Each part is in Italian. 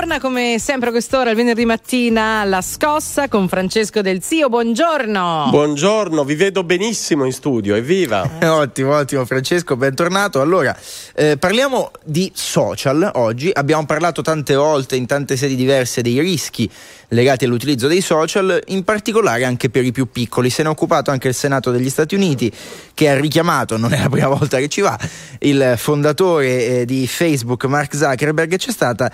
Torna come sempre a quest'ora il venerdì mattina alla scossa con Francesco Del Zio. Buongiorno. Buongiorno, vi vedo benissimo in studio, evviva. Eh, ottimo, ottimo Francesco, bentornato. Allora, eh, parliamo di social oggi. Abbiamo parlato tante volte in tante sedi diverse dei rischi legati all'utilizzo dei social, in particolare anche per i più piccoli. Se ne è occupato anche il Senato degli Stati Uniti che ha richiamato, non è la prima volta che ci va, il fondatore eh, di Facebook Mark Zuckerberg. C'è stata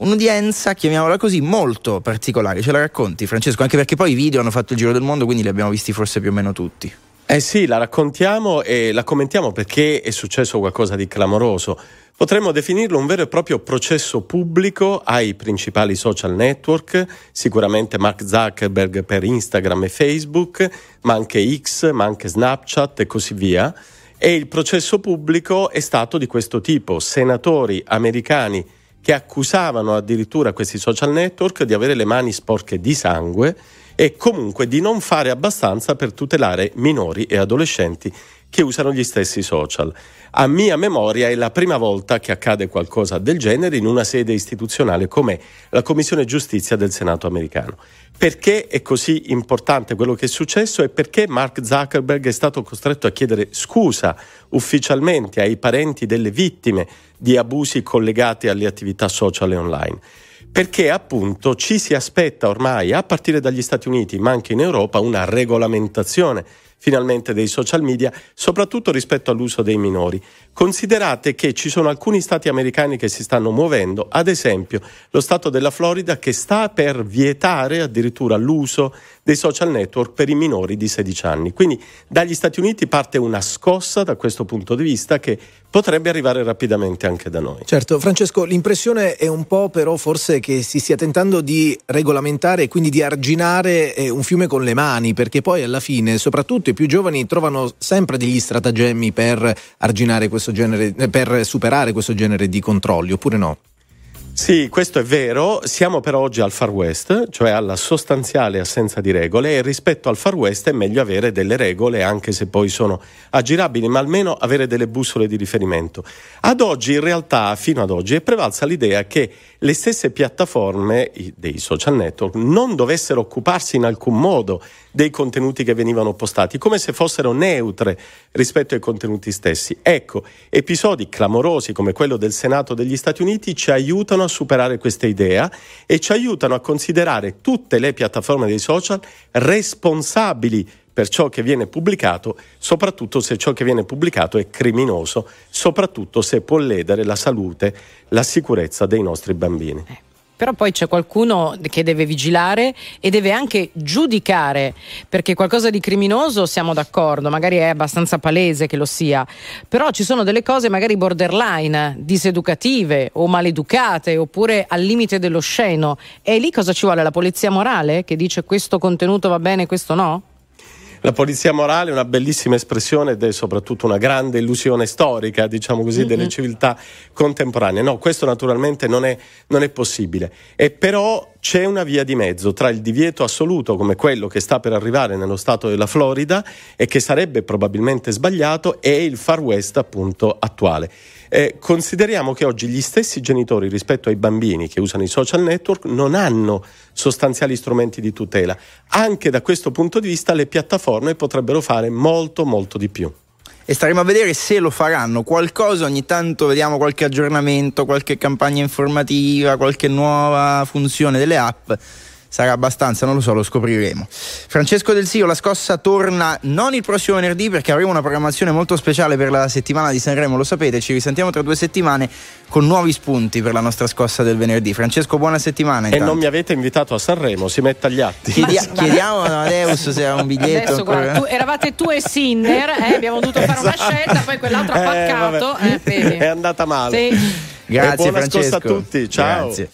un'udienza, chiamiamola così, molto particolare. Ce la racconti, Francesco? Anche perché poi i video hanno fatto il giro del mondo, quindi li abbiamo visti forse più o meno tutti. Eh sì, la raccontiamo e la commentiamo perché è successo qualcosa di clamoroso. Potremmo definirlo un vero e proprio processo pubblico ai principali social network, sicuramente Mark Zuckerberg per Instagram e Facebook, ma anche X, ma anche Snapchat e così via. E il processo pubblico è stato di questo tipo, senatori americani che accusavano addirittura questi social network di avere le mani sporche di sangue e comunque di non fare abbastanza per tutelare minori e adolescenti che usano gli stessi social. A mia memoria è la prima volta che accade qualcosa del genere in una sede istituzionale come la Commissione Giustizia del Senato americano. Perché è così importante quello che è successo e perché Mark Zuckerberg è stato costretto a chiedere scusa ufficialmente ai parenti delle vittime di abusi collegati alle attività social e online perché appunto ci si aspetta ormai, a partire dagli Stati Uniti, ma anche in Europa, una regolamentazione finalmente dei social media, soprattutto rispetto all'uso dei minori. Considerate che ci sono alcuni stati americani che si stanno muovendo, ad esempio lo stato della Florida che sta per vietare addirittura l'uso dei social network per i minori di 16 anni. Quindi dagli Stati Uniti parte una scossa da questo punto di vista che potrebbe arrivare rapidamente anche da noi. Certo, Francesco, l'impressione è un po' però forse che si stia tentando di regolamentare e quindi di arginare eh, un fiume con le mani, perché poi alla fine, soprattutto i più giovani trovano sempre degli stratagemmi per arginare questo genere, per superare questo genere di controlli, oppure no? Sì, questo è vero, siamo però oggi al Far West, cioè alla sostanziale assenza di regole e rispetto al Far West è meglio avere delle regole anche se poi sono aggirabili, ma almeno avere delle bussole di riferimento. Ad oggi, in realtà, fino ad oggi, è prevalsa l'idea che le stesse piattaforme dei social network non dovessero occuparsi in alcun modo dei contenuti che venivano postati, come se fossero neutre rispetto ai contenuti stessi. Ecco, episodi clamorosi come quello del Senato degli Stati Uniti ci aiutano a superare questa idea e ci aiutano a considerare tutte le piattaforme dei social responsabili per ciò che viene pubblicato, soprattutto se ciò che viene pubblicato è criminoso, soprattutto se può ledere la salute, la sicurezza dei nostri bambini. Però poi c'è qualcuno che deve vigilare e deve anche giudicare, perché qualcosa di criminoso siamo d'accordo, magari è abbastanza palese che lo sia, però ci sono delle cose magari borderline, diseducative o maleducate oppure al limite dello sceno. E lì cosa ci vuole? La polizia morale che dice questo contenuto va bene, questo no? La polizia morale è una bellissima espressione ed è soprattutto una grande illusione storica, diciamo così, mm-hmm. delle civiltà contemporanee. No, questo naturalmente non è, non è possibile. E però c'è una via di mezzo tra il divieto assoluto, come quello che sta per arrivare nello stato della Florida e che sarebbe probabilmente sbagliato, e il Far West appunto attuale. Eh, consideriamo che oggi gli stessi genitori rispetto ai bambini che usano i social network non hanno sostanziali strumenti di tutela. Anche da questo punto di vista le piattaforme potrebbero fare molto molto di più e staremo a vedere se lo faranno. Qualcosa ogni tanto vediamo qualche aggiornamento, qualche campagna informativa, qualche nuova funzione delle app sarà abbastanza, non lo so, lo scopriremo. Francesco Del Sio, la scossa torna non il prossimo venerdì perché avremo una programmazione molto speciale per la settimana di Sanremo, lo sapete, ci risentiamo tra due settimane con nuovi spunti per la nostra scossa del venerdì. Francesco, buona settimana. Intanto. E non mi avete invitato a Sanremo, si metta agli atti. Ma, chiediamo a Adeus se ha un biglietto. Adesso, guarda, tu, eravate tu e Sinner, eh, abbiamo dovuto fare una esatto. scelta, poi quell'altro ha paccato. Eh, è andata male. Sì. Grazie e buona Francesco. scossa a tutti, ciao. Grazie.